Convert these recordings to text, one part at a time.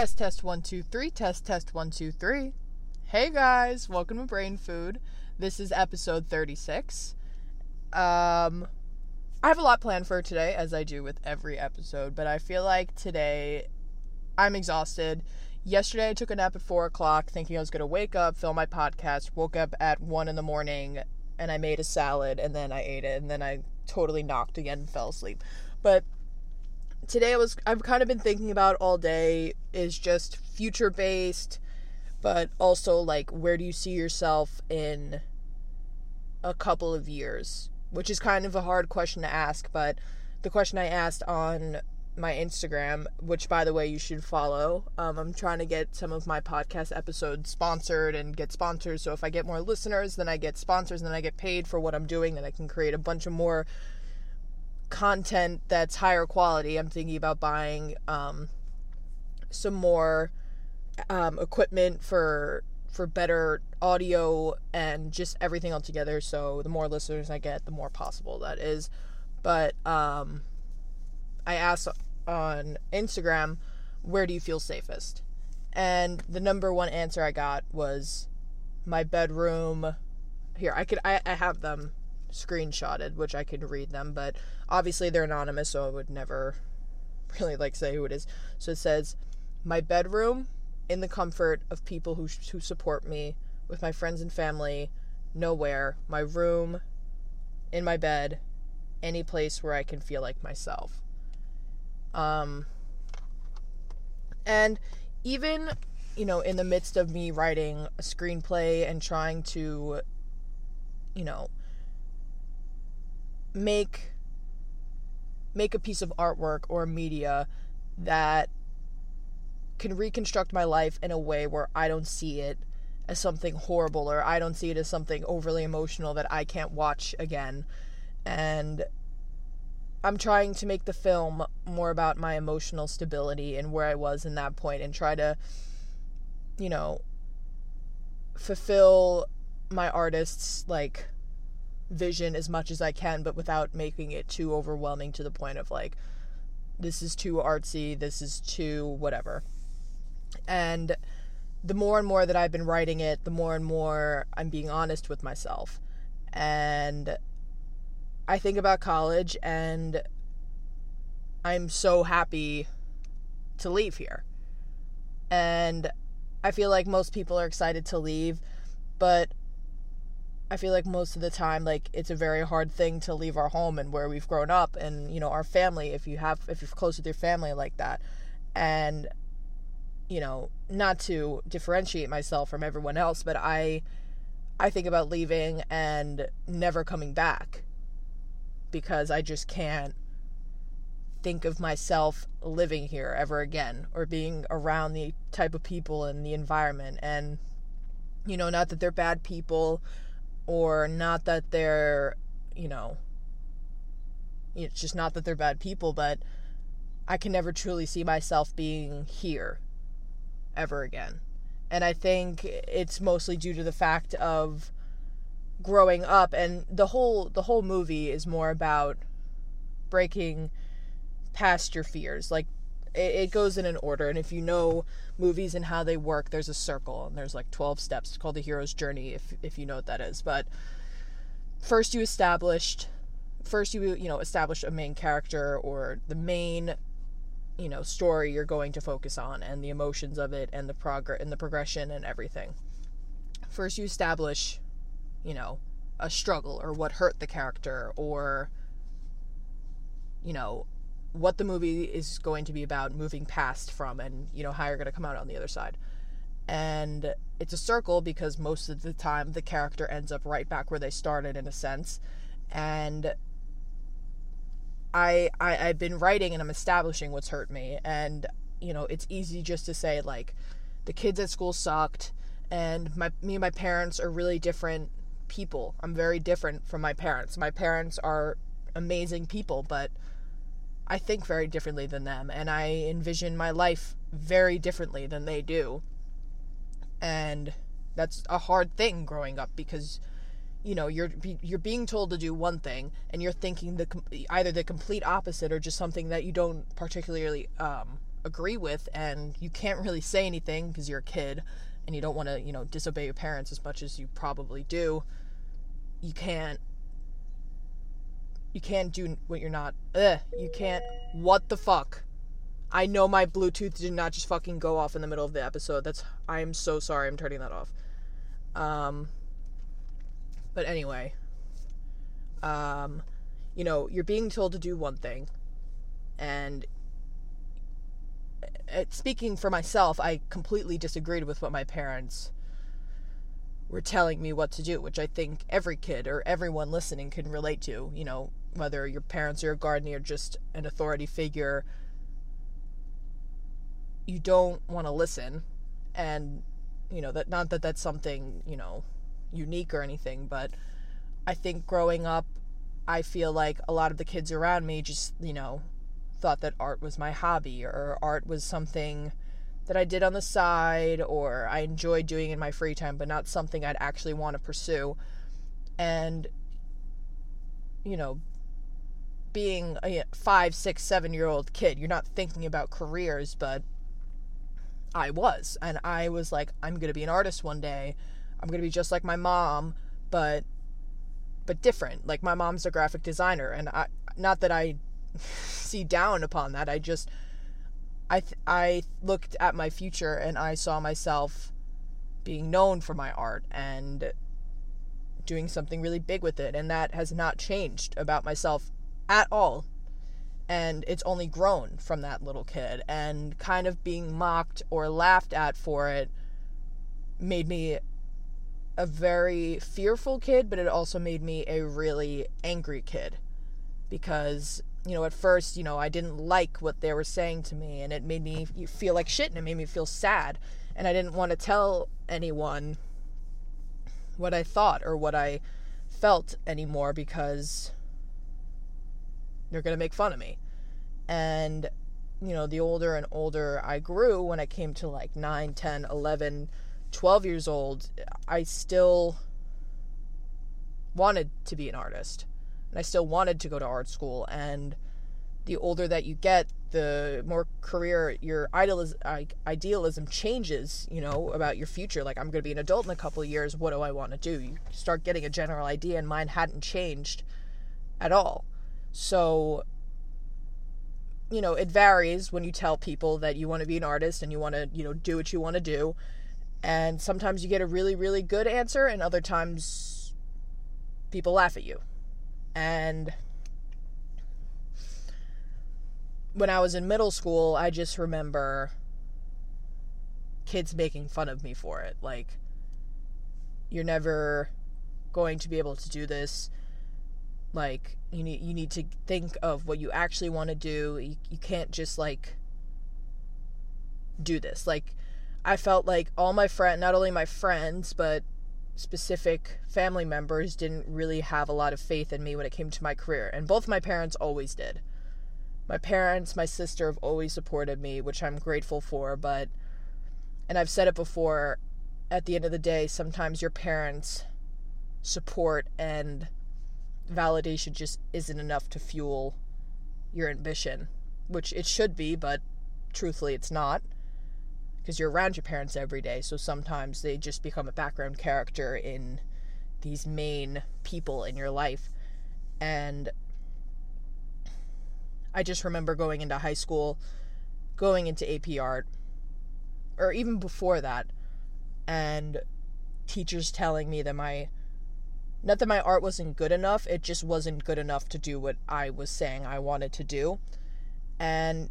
Test test one two three. Test test one two three. Hey guys, welcome to Brain Food. This is episode thirty six. Um, I have a lot planned for today, as I do with every episode, but I feel like today I'm exhausted. Yesterday I took a nap at four o'clock, thinking I was gonna wake up, film my podcast. Woke up at one in the morning, and I made a salad, and then I ate it, and then I totally knocked again and fell asleep. But today I was I've kind of been thinking about all day is just future based but also like where do you see yourself in a couple of years? Which is kind of a hard question to ask but the question I asked on my Instagram which by the way you should follow um, I'm trying to get some of my podcast episodes sponsored and get sponsors so if I get more listeners then I get sponsors and then I get paid for what I'm doing then I can create a bunch of more content that's higher quality, I'm thinking about buying um, some more um, equipment for for better audio and just everything altogether. So the more listeners I get, the more possible that is. But um, I asked on Instagram, where do you feel safest? And the number one answer I got was my bedroom. Here, I could I, I have them screenshotted, which I can read them, but obviously they're anonymous, so I would never really like say who it is. So it says, "My bedroom in the comfort of people who who support me, with my friends and family, nowhere. My room, in my bed, any place where I can feel like myself." Um and even you know in the midst of me writing a screenplay and trying to you know make make a piece of artwork or media that can reconstruct my life in a way where I don't see it as something horrible or I don't see it as something overly emotional that I can't watch again. And I'm trying to make the film more about my emotional stability and where I was in that point and try to, you know, fulfill my artist's like vision as much as I can, but without making it too overwhelming to the point of like, this is too artsy, this is too whatever. And the more and more that I've been writing it, the more and more I'm being honest with myself. And I think about college and I'm so happy to leave here. And I feel like most people are excited to leave, but I feel like most of the time, like it's a very hard thing to leave our home and where we've grown up, and you know our family. If you have, if you're close with your family like that, and you know, not to differentiate myself from everyone else, but I, I think about leaving and never coming back, because I just can't think of myself living here ever again or being around the type of people and the environment and you know not that they're bad people or not that they're, you know, it's just not that they're bad people, but I can never truly see myself being here ever again. And I think it's mostly due to the fact of growing up and the whole the whole movie is more about breaking past your fears. Like it, goes in an order and if you know movies and how they work there's a circle and there's like 12 steps called the hero's journey if if you know what that is. But first you established first you you know establish a main character or the main you know story you're going to focus on and the emotions of it and the progress and the progression and everything. First you establish you know a struggle or what hurt the character or you know what the movie is going to be about moving past from and you know how you're going to come out on the other side. And it's a circle because most of the time the character ends up right back where they started in a sense. And I, I i've been writing and i'm establishing what's hurt me. And you know it's easy just to say like the kids at school sucked and my me and my parents are really different people. I'm very different from my parents. My parents are amazing people but I think very differently than them and I envision my life very differently than they do. And that's a hard thing growing up because you know you're you're being told to do one thing and you're thinking the either the complete opposite or just something that you don't particularly um, agree with and you can't really say anything because you're a kid and you don't want to, you know, disobey your parents as much as you probably do, you can't you can't do what you're not ugh, you can't what the fuck i know my bluetooth did not just fucking go off in the middle of the episode that's i am so sorry i'm turning that off um but anyway um you know you're being told to do one thing and uh, speaking for myself i completely disagreed with what my parents were telling me what to do, which I think every kid or everyone listening can relate to. You know, whether your parents are a guardian or just an authority figure, you don't want to listen. And, you know, that not that that's something, you know, unique or anything, but I think growing up, I feel like a lot of the kids around me just, you know, thought that art was my hobby or art was something that I did on the side or I enjoyed doing in my free time, but not something I'd actually want to pursue. And, you know, being a five, six, seven year old kid, you're not thinking about careers, but I was. And I was like, I'm going to be an artist one day. I'm going to be just like my mom, but but different. Like my mom's a graphic designer and I not that I see down upon that. I just I th- I looked at my future and I saw myself being known for my art and doing something really big with it and that has not changed about myself at all. And it's only grown from that little kid. And kind of being mocked or laughed at for it made me a very fearful kid but it also made me a really angry kid. Because you know, at first, you know, I didn't like what they were saying to me and it made me feel like shit and it made me feel sad. And I didn't want to tell anyone what I thought or what I felt anymore because they're going to make fun of me. And, you know, the older and older I grew, when I came to like 9, 10, 11, 12 years old, I still wanted to be an artist and I still wanted to go to art school. And the older that you get, the more career your idealism, idealism changes, you know, about your future. Like, I'm going to be an adult in a couple of years. What do I want to do? You start getting a general idea, and mine hadn't changed at all. So, you know, it varies when you tell people that you want to be an artist and you want to, you know, do what you want to do. And sometimes you get a really, really good answer, and other times people laugh at you. And when I was in middle school, I just remember kids making fun of me for it. Like, you're never going to be able to do this. Like, you need you need to think of what you actually want to do. You, you can't just like do this. Like, I felt like all my friend, not only my friends, but specific family members didn't really have a lot of faith in me when it came to my career, and both my parents always did. My parents, my sister have always supported me, which I'm grateful for, but and I've said it before, at the end of the day, sometimes your parents' support and validation just isn't enough to fuel your ambition, which it should be, but truthfully it's not because you're around your parents every day. So sometimes they just become a background character in these main people in your life. And I just remember going into high school, going into AP art, or even before that, and teachers telling me that my not that my art wasn't good enough, it just wasn't good enough to do what I was saying I wanted to do. And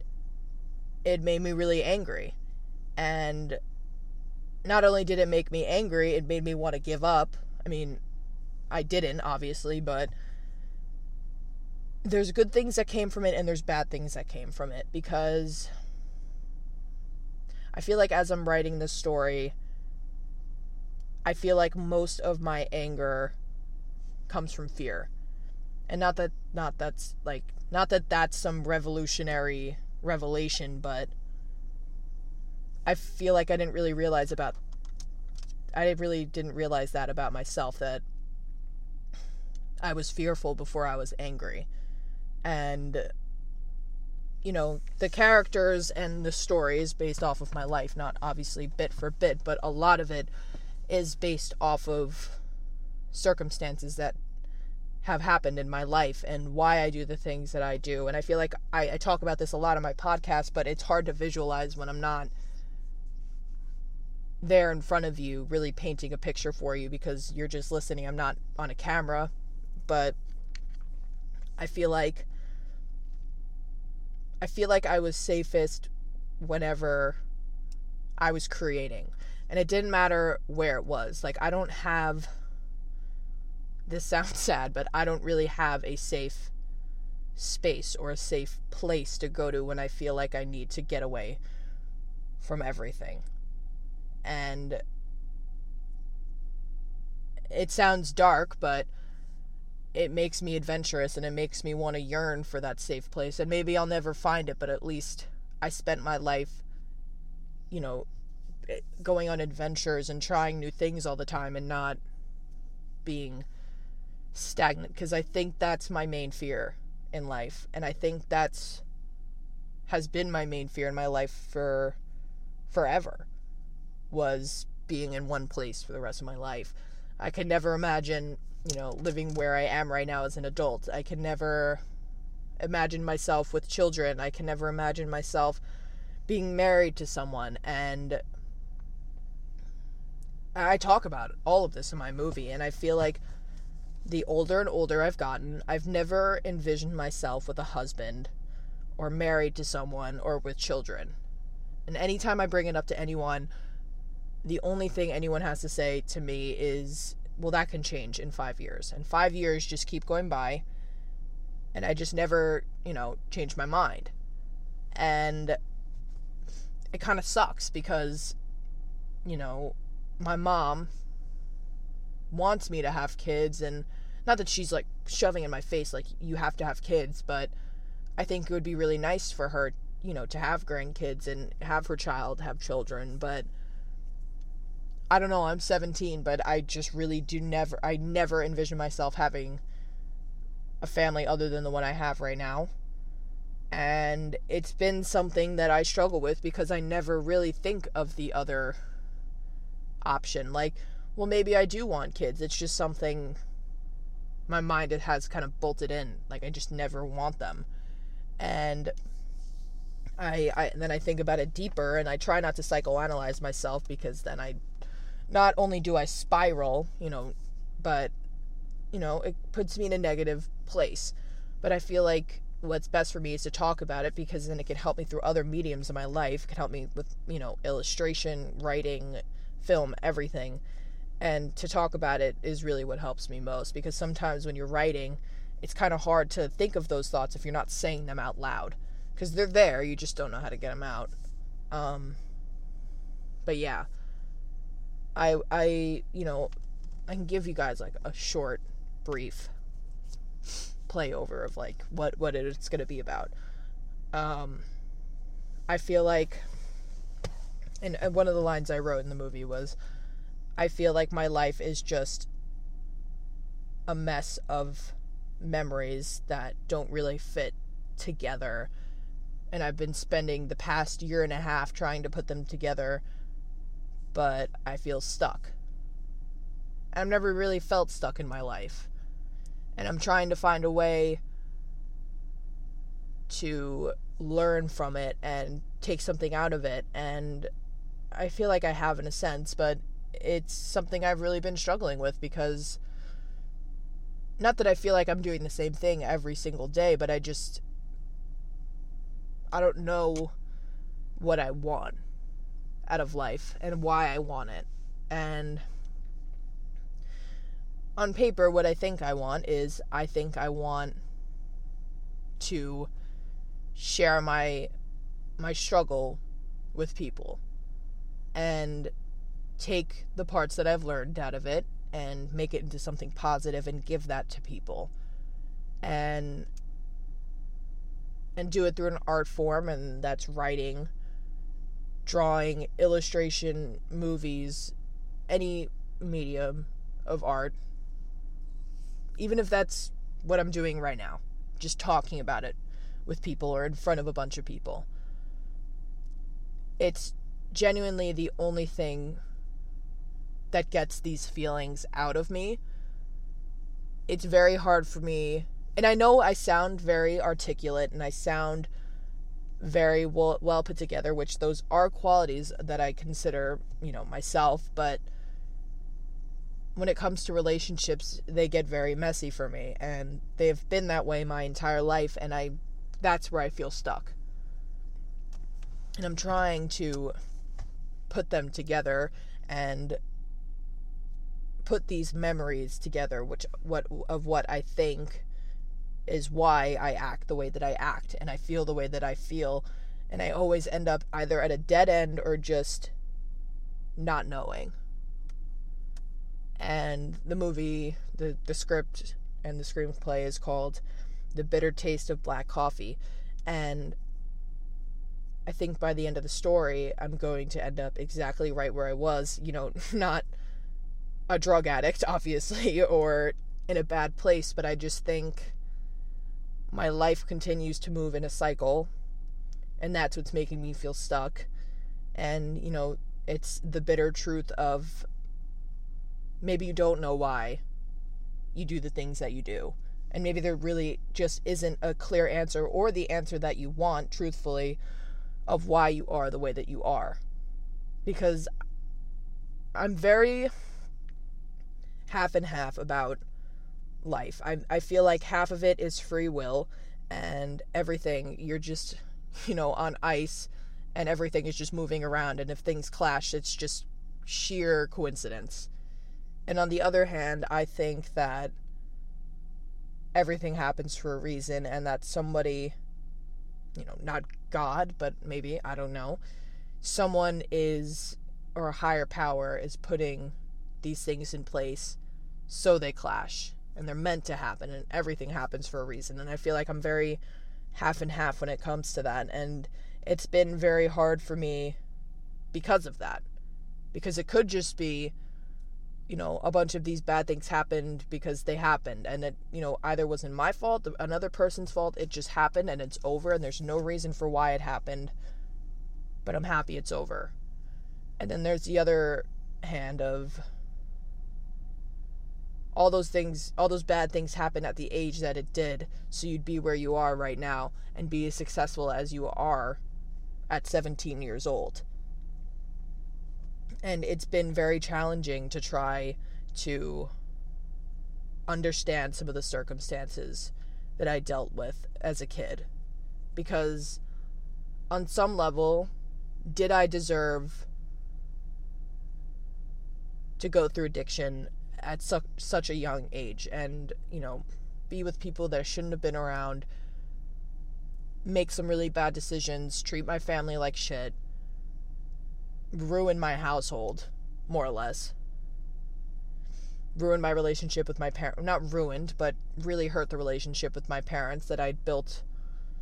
it made me really angry and not only did it make me angry, it made me want to give up. I mean, I didn't, obviously, but there's good things that came from it and there's bad things that came from it because I feel like as I'm writing this story, I feel like most of my anger comes from fear. And not that not that's like not that that's some revolutionary revelation, but I feel like I didn't really realize about I really didn't realize that about myself that I was fearful before I was angry. And you know, the characters and the story is based off of my life, not obviously bit for bit, but a lot of it is based off of circumstances that have happened in my life and why I do the things that I do. And I feel like I, I talk about this a lot on my podcast, but it's hard to visualize when I'm not there in front of you, really painting a picture for you because you're just listening. I'm not on a camera, but I feel like I feel like I was safest whenever I was creating. And it didn't matter where it was. Like I don't have this sounds sad, but I don't really have a safe space or a safe place to go to when I feel like I need to get away from everything. And it sounds dark, but it makes me adventurous and it makes me want to yearn for that safe place. And maybe I'll never find it, but at least I spent my life, you know, eh, going on adventures and trying new things all the time and not being stagnant because I think that's my main fear in life and I think that's has been my main fear in my life for forever was being in one place for the rest of my life. I could never imagine, you know, living where I am right now as an adult. I can never imagine myself with children. I can never imagine myself being married to someone and I talk about all of this in my movie and I feel like the older and older I've gotten, I've never envisioned myself with a husband or married to someone or with children. And anytime I bring it up to anyone, the only thing anyone has to say to me is, well, that can change in five years. And five years just keep going by. And I just never, you know, change my mind. And it kind of sucks because, you know, my mom wants me to have kids and not that she's like shoving in my face like you have to have kids, but I think it would be really nice for her, you know, to have grandkids and have her child have children, but I don't know, I'm 17, but I just really do never I never envision myself having a family other than the one I have right now. And it's been something that I struggle with because I never really think of the other option. Like, well, maybe I do want kids. It's just something my mind it has kind of bolted in like i just never want them and I, I then I think about it deeper and I try not to psychoanalyze myself because then I not only do I spiral, you know, but you know, it puts me in a negative place. But I feel like what's best for me is to talk about it because then it can help me through other mediums in my life. It can help me with, you know, illustration, writing, film, everything and to talk about it is really what helps me most because sometimes when you're writing it's kind of hard to think of those thoughts if you're not saying them out loud because they're there you just don't know how to get them out. Um, but yeah. I i you know i can give you guys like a short brief play over of like what what it's going to be about. Um i feel like and one of the lines i wrote in the movie was I feel like my life is just a mess of memories that don't really fit together. And I've been spending the past year and a half trying to put them together, but I feel stuck. I've never really felt stuck in my life. And I'm trying to find a way to learn from it and take something out of it. And I feel like I have in a sense, but it's something I've really been struggling with because not that I feel like I'm doing the same thing every single day, but I just I don't know what I want out of life and why I want it. And on paper what I think I want is I think I want to share my my struggle with people. And take the parts that I've learned out of it and make it into something positive and give that to people. And and do it through an art form and that's writing, drawing, illustration, movies, any medium of art. Even if that's what I'm doing right now, just talking about it with people or in front of a bunch of people. It's genuinely the only thing that gets these feelings out of me. It's very hard for me, and I know I sound very articulate and I sound very well, well put together, which those are qualities that I consider, you know, myself, but when it comes to relationships, they get very messy for me and they've been that way my entire life and I that's where I feel stuck. And I'm trying to put them together and put these memories together which what of what I think is why I act the way that I act and I feel the way that I feel and I always end up either at a dead end or just not knowing. And the movie, the the script and the screenplay is called The Bitter Taste of Black Coffee and I think by the end of the story I'm going to end up exactly right where I was, you know, not a drug addict obviously or in a bad place, but I just think my life continues to move in a cycle and that's what's making me feel stuck. And you know it's the bitter truth of maybe you don't know why you do the things that you do. And maybe there really just isn't a clear answer or the answer that you want truthfully of why you are the way that you are. Because i'm very half and half about life. I I feel like half of it is free will and everything you're just, you know, on ice and everything is just moving around and if things clash it's just sheer coincidence. And on the other hand, I think that everything happens for a reason and that somebody you know, not God, but maybe, I don't know, someone is or a higher power is putting these things in place so they clash and they're meant to happen and everything happens for a reason. And i feel like i'm very half and half when it comes to that. And it's been very hard for me because of that. Because it could just be you know a bunch of these bad things happened because they happened. And it you know either wasn't my fault another person's fault it just happened and it's over and there's no reason for why it happened but i'm happy it's over. And then there's the other hand of all those things, all those bad things happened at the age that it did, so you'd be where you are right now and be as successful as you are at 17 years old. And it's been very challenging to try to understand some of the circumstances that I dealt with as a kid. Because on some level, did I deserve to go through addiction at su- such a young age and, you know, be with people that shouldn't have been around, make some really bad decisions, treat my family like shit, ruin my household, more or less. Ruin my relationship with my parents. Not ruined, but really hurt the relationship with my parents that I'd built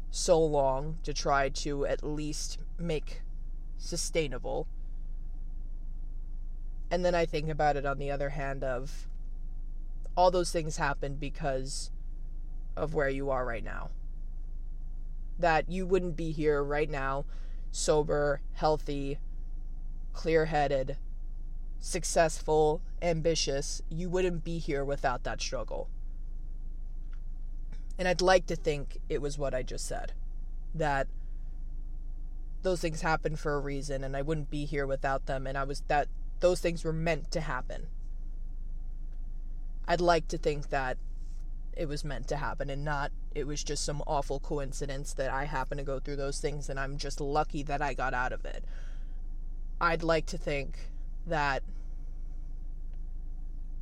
so long to try to at least make sustainable and then I think about it on the other hand of all those things happened because of where you are right now. That you wouldn't be here right now, sober, healthy, clear headed, successful, ambitious. You wouldn't be here without that struggle. And I'd like to think it was what I just said. That those things happened for a reason and I wouldn't be here without them and I was that those things were meant to happen. I'd like to think that it was meant to happen and not it was just some awful coincidence that I happen to go through those things and I'm just lucky that I got out of it. I'd like to think that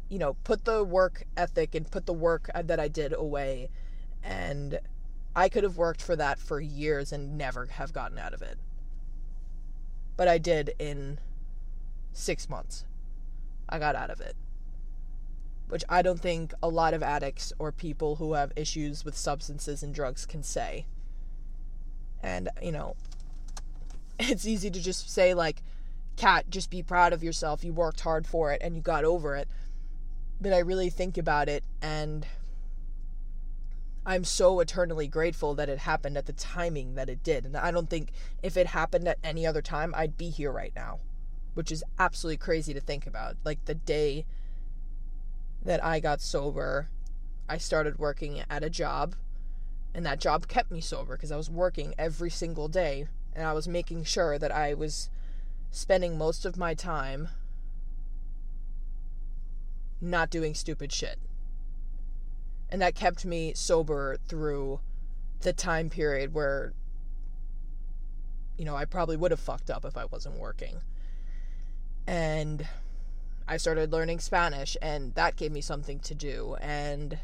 you know, put the work ethic and put the work that I did away and I could have worked for that for years and never have gotten out of it. But I did in six months. I got out of it. Which I don't think a lot of addicts or people who have issues with substances and drugs can say. And, you know, it's easy to just say, like, Kat, just be proud of yourself. You worked hard for it and you got over it. But I really think about it and I'm so eternally grateful that it happened at the timing that it did. And I don't think if it happened at any other time, I'd be here right now, which is absolutely crazy to think about. Like the day that I got sober, I started working at a job, and that job kept me sober because I was working every single day and I was making sure that I was spending most of my time not doing stupid shit. And that kept me sober through the time period where, you know, I probably would have fucked up if I wasn't working. And I started learning Spanish, and that gave me something to do. And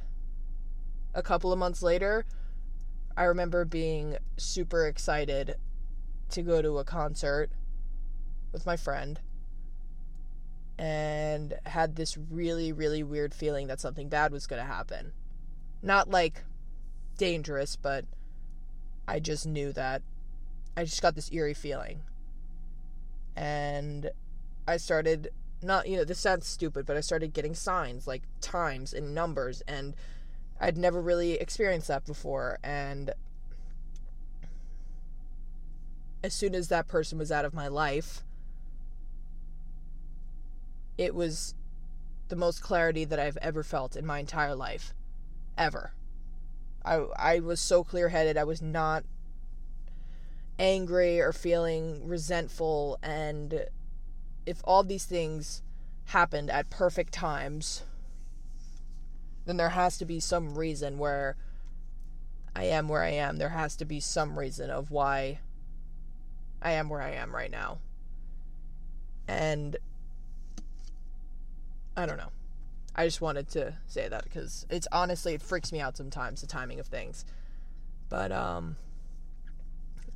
a couple of months later, I remember being super excited to go to a concert with my friend and had this really, really weird feeling that something bad was going to happen. Not like dangerous, but I just knew that. I just got this eerie feeling. And I started, not, you know, this sounds stupid, but I started getting signs like times and numbers, and I'd never really experienced that before. And as soon as that person was out of my life, it was the most clarity that I've ever felt in my entire life. Ever. I I was so clear-headed. I was not angry or feeling resentful and if all these things happened at perfect times, then there has to be some reason where I am where I am. There has to be some reason of why I am where I am right now. And I don't know. I just wanted to say that because it's honestly it freaks me out sometimes the timing of things. But um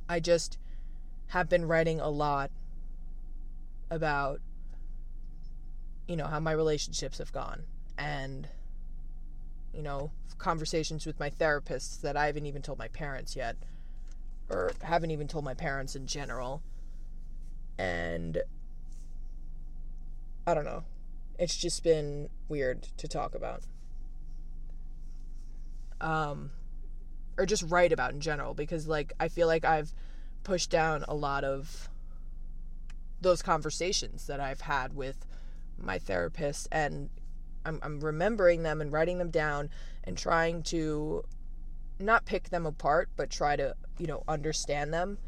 I just have been writing a lot about you know how my relationships have gone and you know conversations with my therapists that I haven't even told my parents yet or haven't even told my parents in general. And I don't know. It's just been weird to talk about. Um or just write about in general because like I feel like I've pushed down a lot of those conversations that I've had with my therapist and I'm, I'm remembering them and writing them down and trying to not pick them apart, but try to, you know, understand them.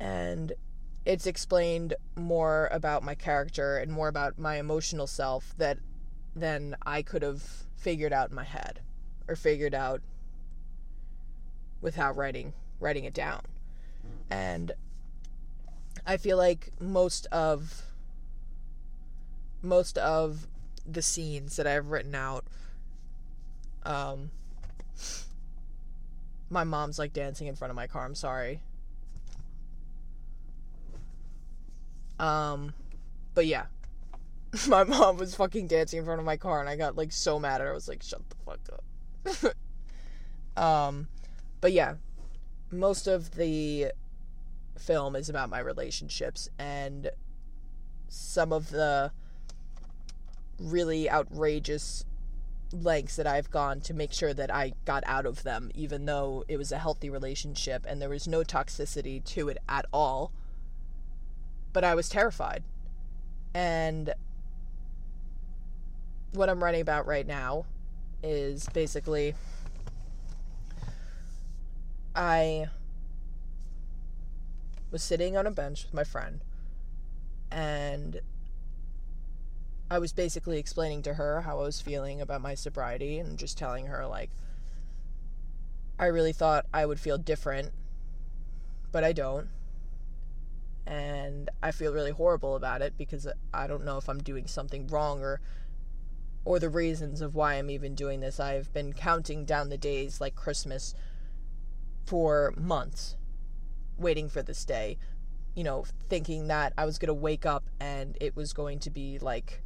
And it's explained more about my character and more about my emotional self that than I could have figured out in my head or figured out without writing writing it down. Hmm. And I feel like most of most of the scenes that I've written out um my mom's like dancing in front of my car. I'm sorry. Um, but yeah, my mom was fucking dancing in front of my car, and I got like so mad at her. I was like, "Shut the fuck up." um, but yeah, most of the film is about my relationships and some of the really outrageous lengths that I've gone to make sure that I got out of them, even though it was a healthy relationship and there was no toxicity to it at all. But I was terrified. And what I'm writing about right now is basically I was sitting on a bench with my friend and I was basically explaining to her how I was feeling about my sobriety and just telling her, like, I really thought I would feel different, but I don't. And I feel really horrible about it because I don't know if I'm doing something wrong or or the reasons of why I'm even doing this. I've been counting down the days like Christmas for months waiting for this day. You know, thinking that I was going to wake up and it was going to be like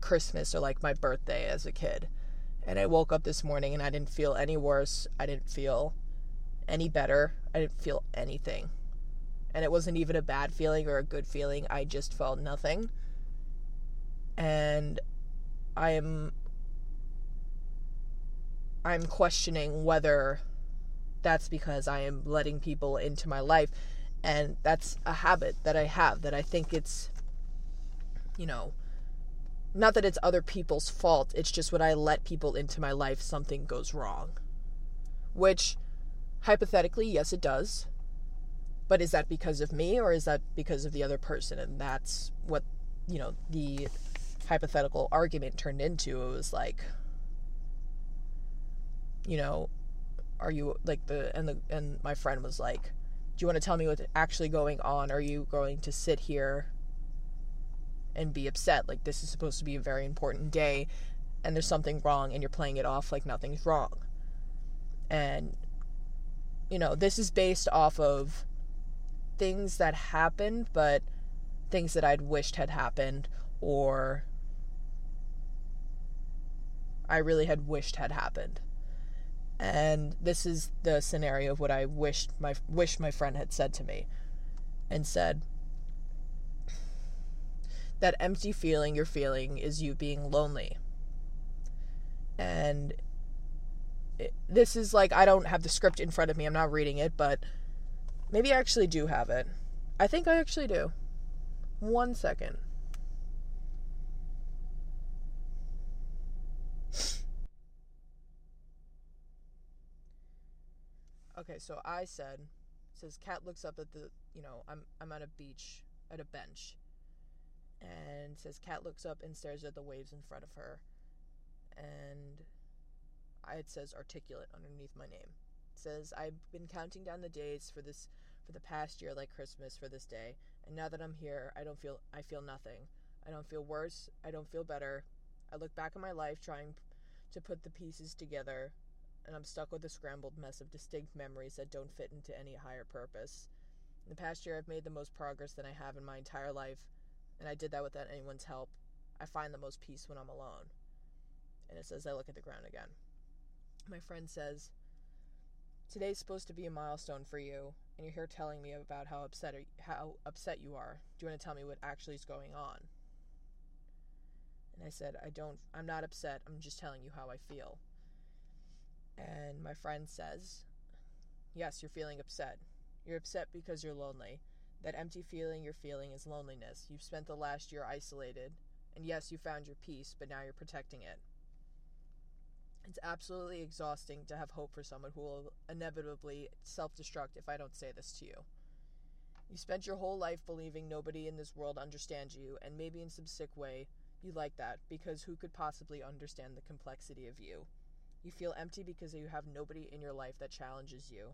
Christmas or like my birthday as a kid. And I woke up this morning and I didn't feel any worse. I didn't feel any better. I didn't feel anything. And it wasn't even a bad feeling or a good feeling. I just felt nothing. And I am I'm questioning whether that's because I am letting people into my life. And that's a habit that I have that I think it's, you know, not that it's other people's fault. It's just when I let people into my life, something goes wrong. Which, hypothetically, yes, it does. But is that because of me or is that because of the other person? And that's what, you know, the hypothetical argument turned into. It was like, you know, are you like the and the and my friend was like, do you want to tell me what's actually going on? Are you going to sit here and be upset? Like this is supposed to be a very important day and there's something wrong and you're playing it off like nothing's wrong. And you know, this is based off of things that happened, but things that I'd wished had happened or I really had wished had happened and this is the scenario of what I wished my wish my friend had said to me and said that empty feeling you're feeling is you being lonely. And it, this is like I don't have the script in front of me I'm not reading it but maybe I actually do have it. I think I actually do. One second Okay, so I said, says Kat looks up at the, you know, I'm I'm at a beach at a bench. And says Kat looks up and stares at the waves in front of her. And I it says articulate underneath my name. It says I've been counting down the days for this for the past year like Christmas for this day, and now that I'm here, I don't feel I feel nothing. I don't feel worse, I don't feel better. I look back at my life trying to put the pieces together and I'm stuck with a scrambled mess of distinct memories that don't fit into any higher purpose. In the past year, I've made the most progress than I have in my entire life, and I did that without anyone's help. I find the most peace when I'm alone. And it says, I look at the ground again. My friend says, Today's supposed to be a milestone for you, and you're here telling me about how upset how upset you are. Do you want to tell me what actually is going on? And I said, I don't I'm not upset. I'm just telling you how I feel. And my friend says, Yes, you're feeling upset. You're upset because you're lonely. That empty feeling you're feeling is loneliness. You've spent the last year isolated. And yes, you found your peace, but now you're protecting it. It's absolutely exhausting to have hope for someone who will inevitably self destruct if I don't say this to you. You spent your whole life believing nobody in this world understands you, and maybe in some sick way, you like that because who could possibly understand the complexity of you? You feel empty because you have nobody in your life that challenges you.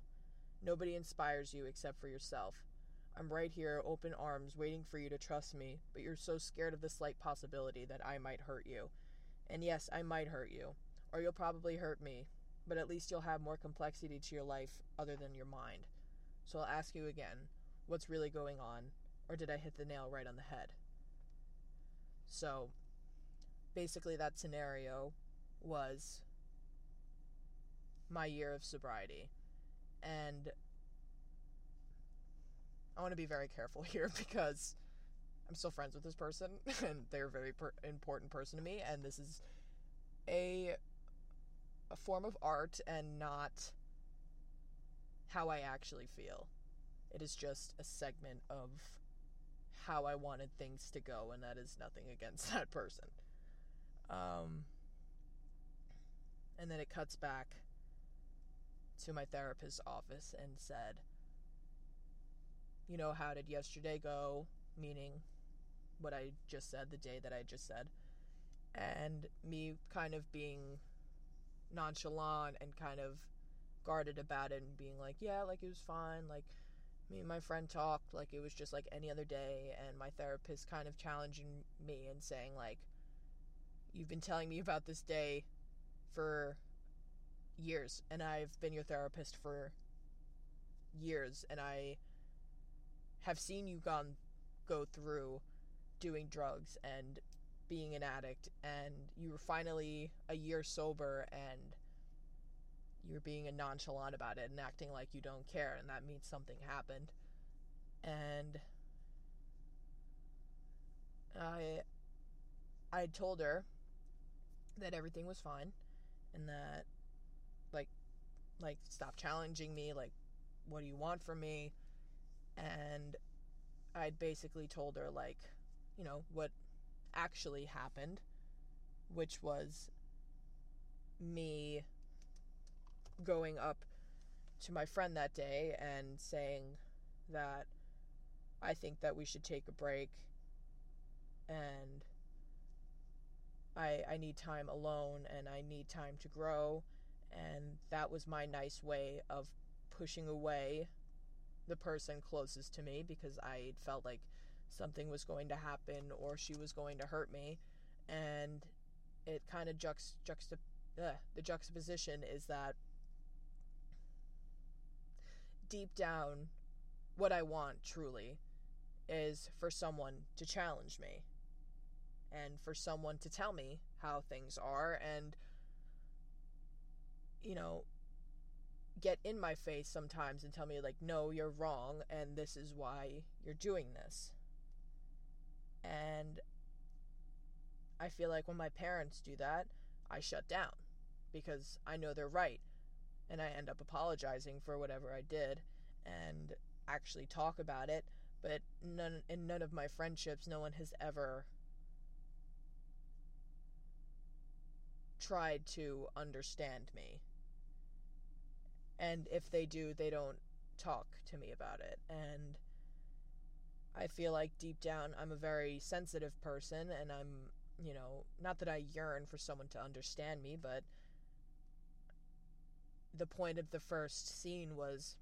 Nobody inspires you except for yourself. I'm right here, open arms, waiting for you to trust me, but you're so scared of the slight possibility that I might hurt you. And yes, I might hurt you, or you'll probably hurt me, but at least you'll have more complexity to your life other than your mind. So I'll ask you again what's really going on, or did I hit the nail right on the head? So basically, that scenario was my year of sobriety. And I want to be very careful here because I'm still friends with this person and they're a very per- important person to me and this is a a form of art and not how I actually feel. It is just a segment of how I wanted things to go and that is nothing against that person. Um and then it cuts back to my therapist's office and said, You know, how did yesterday go? Meaning what I just said, the day that I just said. And me kind of being nonchalant and kind of guarded about it and being like, Yeah, like it was fine. Like, me and my friend talked like it was just like any other day. And my therapist kind of challenging me and saying, like, You've been telling me about this day for years and I've been your therapist for years and I have seen you gone go through doing drugs and being an addict and you were finally a year sober and you're being a nonchalant about it and acting like you don't care and that means something happened. And I I told her that everything was fine and that Like, stop challenging me. Like, what do you want from me? And I'd basically told her, like, you know, what actually happened, which was me going up to my friend that day and saying that I think that we should take a break and I I need time alone and I need time to grow and that was my nice way of pushing away the person closest to me because I felt like something was going to happen or she was going to hurt me. And it kind of juxt the juxtaposition is that deep down what I want truly is for someone to challenge me and for someone to tell me how things are and you know get in my face sometimes and tell me like no you're wrong and this is why you're doing this. And I feel like when my parents do that I shut down because I know they're right and I end up apologizing for whatever I did and actually talk about it but none in none of my friendships no one has ever tried to understand me and if they do they don't talk to me about it and I feel like deep down I'm a very sensitive person and I'm you know not that I yearn for someone to understand me but the point of the first scene was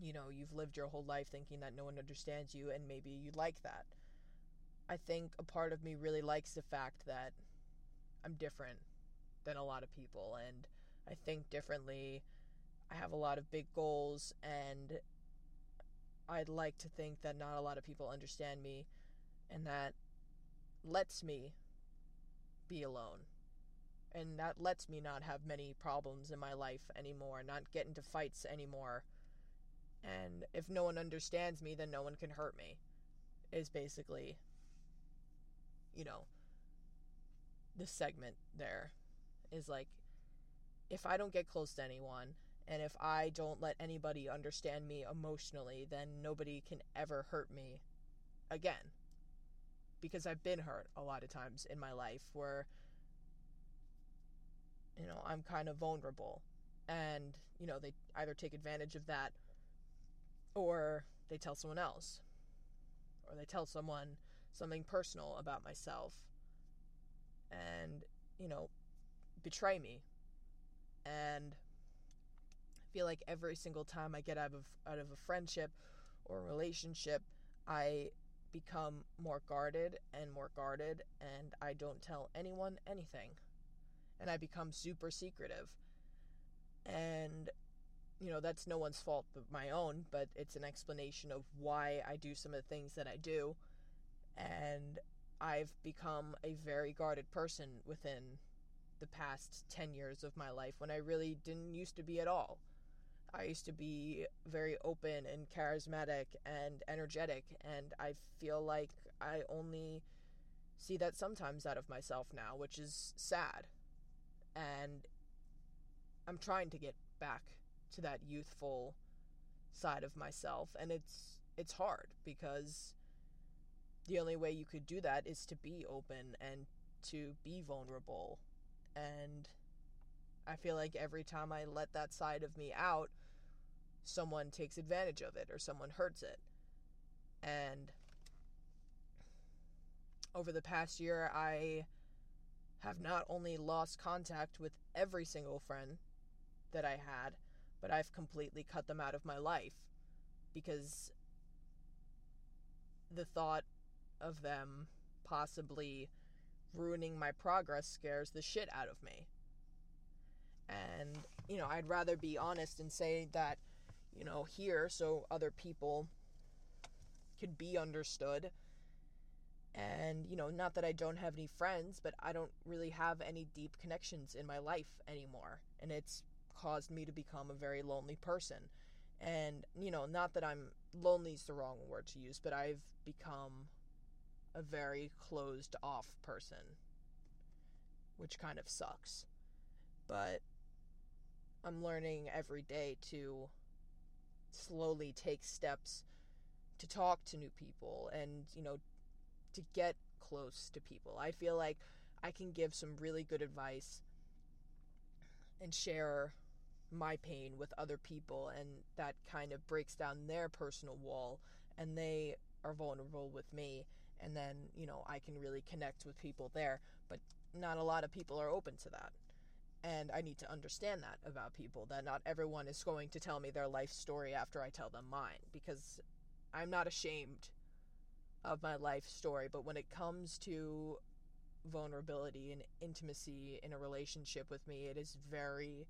you know, you've lived your whole life thinking that no one understands you, and maybe you like that. I think a part of me really likes the fact that I'm different than a lot of people, and I think differently. I have a lot of big goals, and I'd like to think that not a lot of people understand me, and that lets me be alone. And that lets me not have many problems in my life anymore, not get into fights anymore and if no one understands me, then no one can hurt me. Is basically, you know, the segment there is like, if I don't get close to anyone, and if I don't let anybody understand me emotionally, then nobody can ever hurt me again. Because I've been hurt a lot of times in my life where, you know, I'm kind of vulnerable. And, you know, they either take advantage of that or they tell someone else, or they tell someone something personal about myself, and, you know, betray me. And feel like every single time I get out of out of a friendship or a relationship, I become more guarded and more guarded and I don't tell anyone anything. And I become super secretive. And you know, that's no one's fault but my own, but it's an explanation of why I do some of the things that I do. And I've become a very guarded person within the past 10 years of my life when I really didn't used to be at all. I used to be very open and charismatic and energetic, and I feel like I only see that sometimes out of myself now, which is sad. And I'm trying to get back to that youthful side of myself and it's it's hard because the only way you could do that is to be open and to be vulnerable and I feel like every time I let that side of me out someone takes advantage of it or someone hurts it and over the past year I have not only lost contact with every single friend that I had but I've completely cut them out of my life because the thought of them possibly ruining my progress scares the shit out of me. And, you know, I'd rather be honest and say that, you know, here so other people could be understood. And, you know, not that I don't have any friends, but I don't really have any deep connections in my life anymore. And it's caused me to become a very lonely person. And, you know, not that I'm lonely is the wrong word to use, but I've become a very closed off person, which kind of sucks. But I'm learning every day to slowly take steps to talk to new people and, you know, to get close to people. I feel like I can give some really good advice and share my pain with other people and that kind of breaks down their personal wall and they are vulnerable with me and then, you know, I can really connect with people there, but not a lot of people are open to that. And I need to understand that about people that not everyone is going to tell me their life story after I tell them mine because I'm not ashamed of my life story, but when it comes to vulnerability and intimacy in a relationship with me, it is very,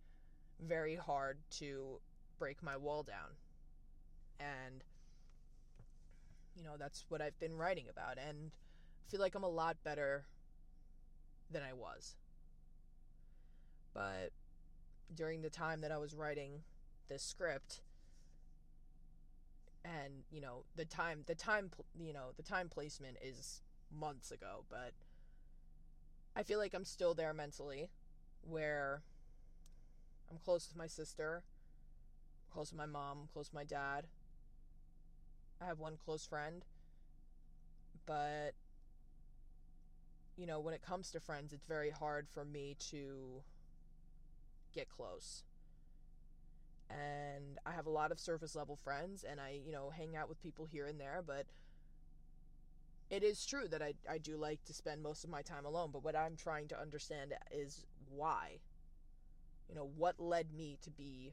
very hard to break my wall down. And, you know, that's what I've been writing about. And I feel like I'm a lot better than I was. But during the time that I was writing this script, and you know the time the time you know the time placement is months ago but i feel like i'm still there mentally where i'm close with my sister close with my mom close with my dad. I have one close friend but you know when it comes to friends it's very hard for me to get close and I have a lot of surface level friends and I, you know, hang out with people here and there, but it is true that I, I do like to spend most of my time alone, but what I'm trying to understand is why. You know, what led me to be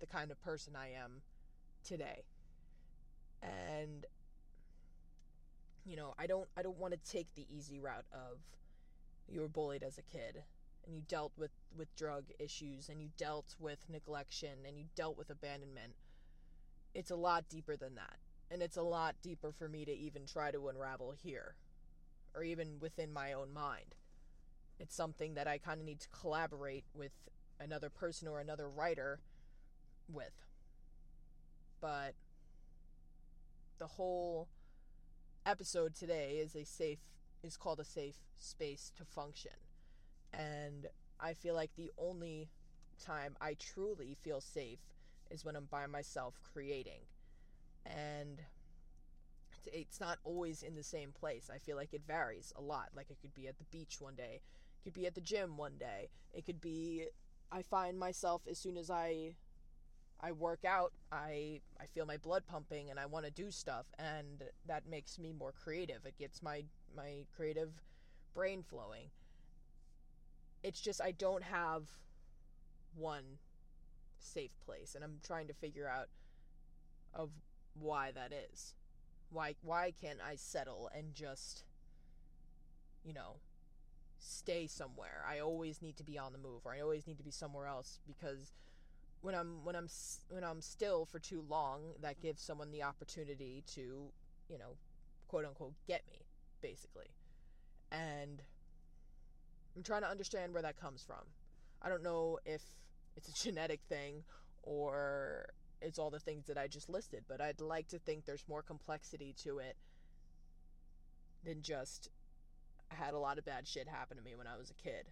the kind of person I am today. And you know, I don't I don't want to take the easy route of you were bullied as a kid and you dealt with with drug issues and you dealt with neglection and you dealt with abandonment it's a lot deeper than that. And it's a lot deeper for me to even try to unravel here or even within my own mind. It's something that i kind of need to collaborate with another person or another writer with. But the whole episode today is a safe is called a safe space to function and I feel like the only time I truly feel safe is when I'm by myself creating. And it's not always in the same place. I feel like it varies a lot. Like it could be at the beach one day, it could be at the gym one day. It could be I find myself as soon as I I work out, I I feel my blood pumping and I want to do stuff and that makes me more creative. It gets my my creative brain flowing it's just I don't have one safe place and I'm trying to figure out of why that is. Why why can't I settle and just you know stay somewhere? I always need to be on the move or I always need to be somewhere else because when I'm when I'm when I'm still for too long that gives someone the opportunity to, you know, quote unquote get me basically. And I'm trying to understand where that comes from. I don't know if it's a genetic thing or it's all the things that I just listed, but I'd like to think there's more complexity to it than just I had a lot of bad shit happen to me when I was a kid.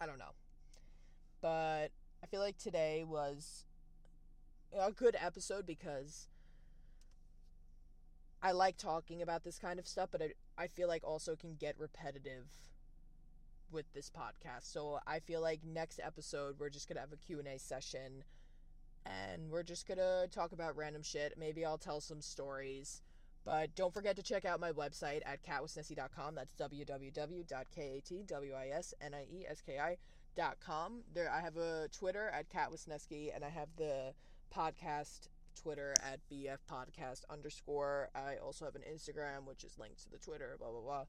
I don't know. But I feel like today was a good episode because I like talking about this kind of stuff, but I, I feel like also can get repetitive with this podcast. So I feel like next episode we're just going to have a Q&A session and we're just going to talk about random shit. Maybe I'll tell some stories. But don't forget to check out my website at katwisnieski.com. That's www.katwisnieski.com. There I have a Twitter at katwisnieski and I have the podcast Twitter at BF Podcast underscore. I also have an Instagram, which is linked to the Twitter, blah, blah, blah.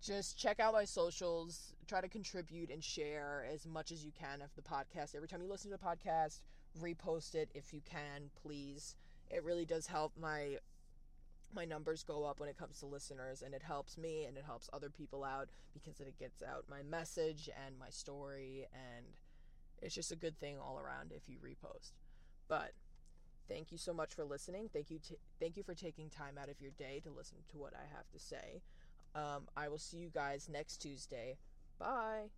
Just check out my socials. Try to contribute and share as much as you can of the podcast. Every time you listen to the podcast, repost it if you can, please. It really does help my my numbers go up when it comes to listeners and it helps me and it helps other people out because it gets out my message and my story and it's just a good thing all around if you repost. But Thank you so much for listening. Thank you, t- thank you for taking time out of your day to listen to what I have to say. Um, I will see you guys next Tuesday. Bye.